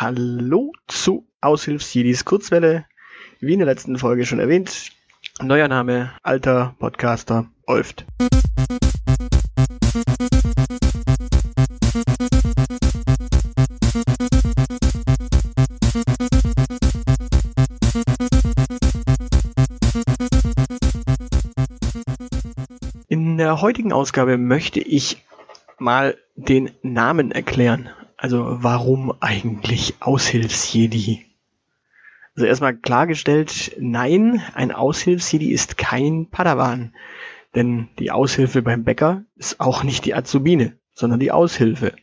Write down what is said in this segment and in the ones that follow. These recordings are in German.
Hallo zu Aushilfsjedis Kurzwelle. Wie in der letzten Folge schon erwähnt, neuer Name, alter Podcaster, Olft. In der heutigen Ausgabe möchte ich mal den Namen erklären. Also warum eigentlich Aushilfsjedi? Also erstmal klargestellt, nein, ein Aushilfsjedi ist kein Padawan. Denn die Aushilfe beim Bäcker ist auch nicht die Azubine, sondern die Aushilfe.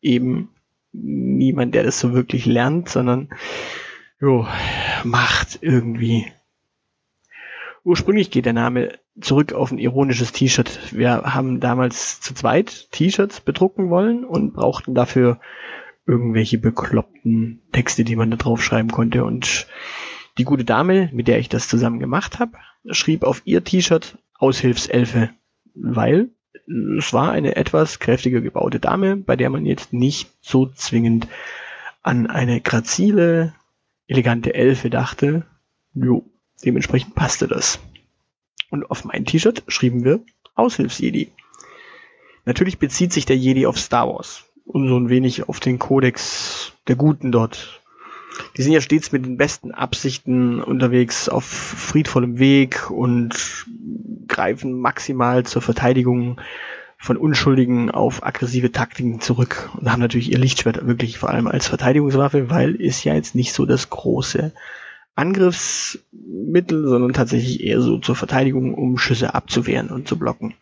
Eben niemand, der das so wirklich lernt, sondern jo, macht irgendwie. Ursprünglich geht der Name zurück auf ein ironisches T-Shirt. Wir haben damals zu zweit T-Shirts bedrucken wollen und brauchten dafür irgendwelche bekloppten Texte, die man da drauf schreiben konnte. Und die gute Dame, mit der ich das zusammen gemacht habe, schrieb auf ihr T-Shirt Aushilfselfe, weil es war eine etwas kräftiger gebaute Dame, bei der man jetzt nicht so zwingend an eine grazile, elegante Elfe dachte. Jo, dementsprechend passte das. Und auf mein T-Shirt schrieben wir Aushilfsjedi. Natürlich bezieht sich der Jedi auf Star Wars und so ein wenig auf den Kodex der Guten dort. Die sind ja stets mit den besten Absichten unterwegs auf friedvollem Weg und greifen maximal zur Verteidigung von Unschuldigen auf aggressive Taktiken zurück und haben natürlich ihr Lichtschwert wirklich vor allem als Verteidigungswaffe, weil ist ja jetzt nicht so das große Angriffsmittel, sondern tatsächlich eher so zur Verteidigung, um Schüsse abzuwehren und zu blocken.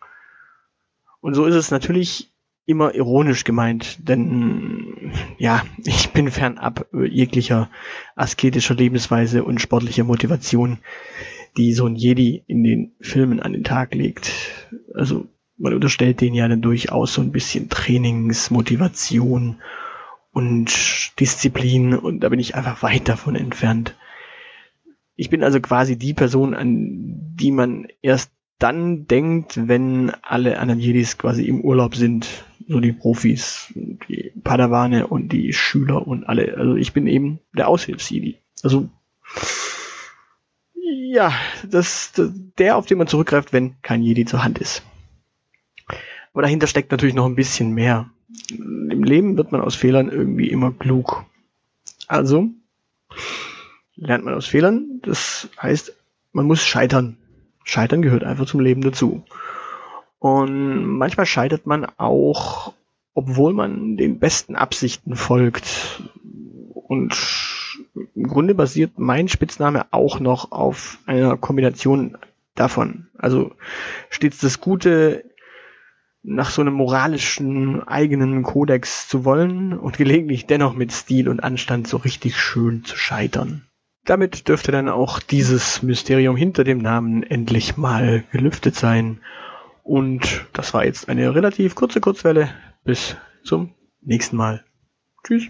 Und so ist es natürlich immer ironisch gemeint, denn ja, ich bin fernab jeglicher asketischer Lebensweise und sportlicher Motivation, die so ein Jedi in den Filmen an den Tag legt. Also man unterstellt denen ja dann durchaus so ein bisschen Trainingsmotivation und Disziplin und da bin ich einfach weit davon entfernt. Ich bin also quasi die Person, an die man erst dann denkt, wenn alle anderen Jedis quasi im Urlaub sind. So die Profis, die Padawane und die Schüler und alle. Also ich bin eben der Aushilfs-Jedi. Also ja, das, das, der, auf den man zurückgreift, wenn kein Jedi zur Hand ist. Aber dahinter steckt natürlich noch ein bisschen mehr. Im Leben wird man aus Fehlern irgendwie immer klug. Also lernt man aus Fehlern. Das heißt, man muss scheitern. Scheitern gehört einfach zum Leben dazu. Und manchmal scheitert man auch, obwohl man den besten Absichten folgt. Und im Grunde basiert mein Spitzname auch noch auf einer Kombination davon. Also stets das Gute nach so einem moralischen eigenen Kodex zu wollen und gelegentlich dennoch mit Stil und Anstand so richtig schön zu scheitern. Damit dürfte dann auch dieses Mysterium hinter dem Namen endlich mal gelüftet sein. Und das war jetzt eine relativ kurze Kurzwelle. Bis zum nächsten Mal. Tschüss.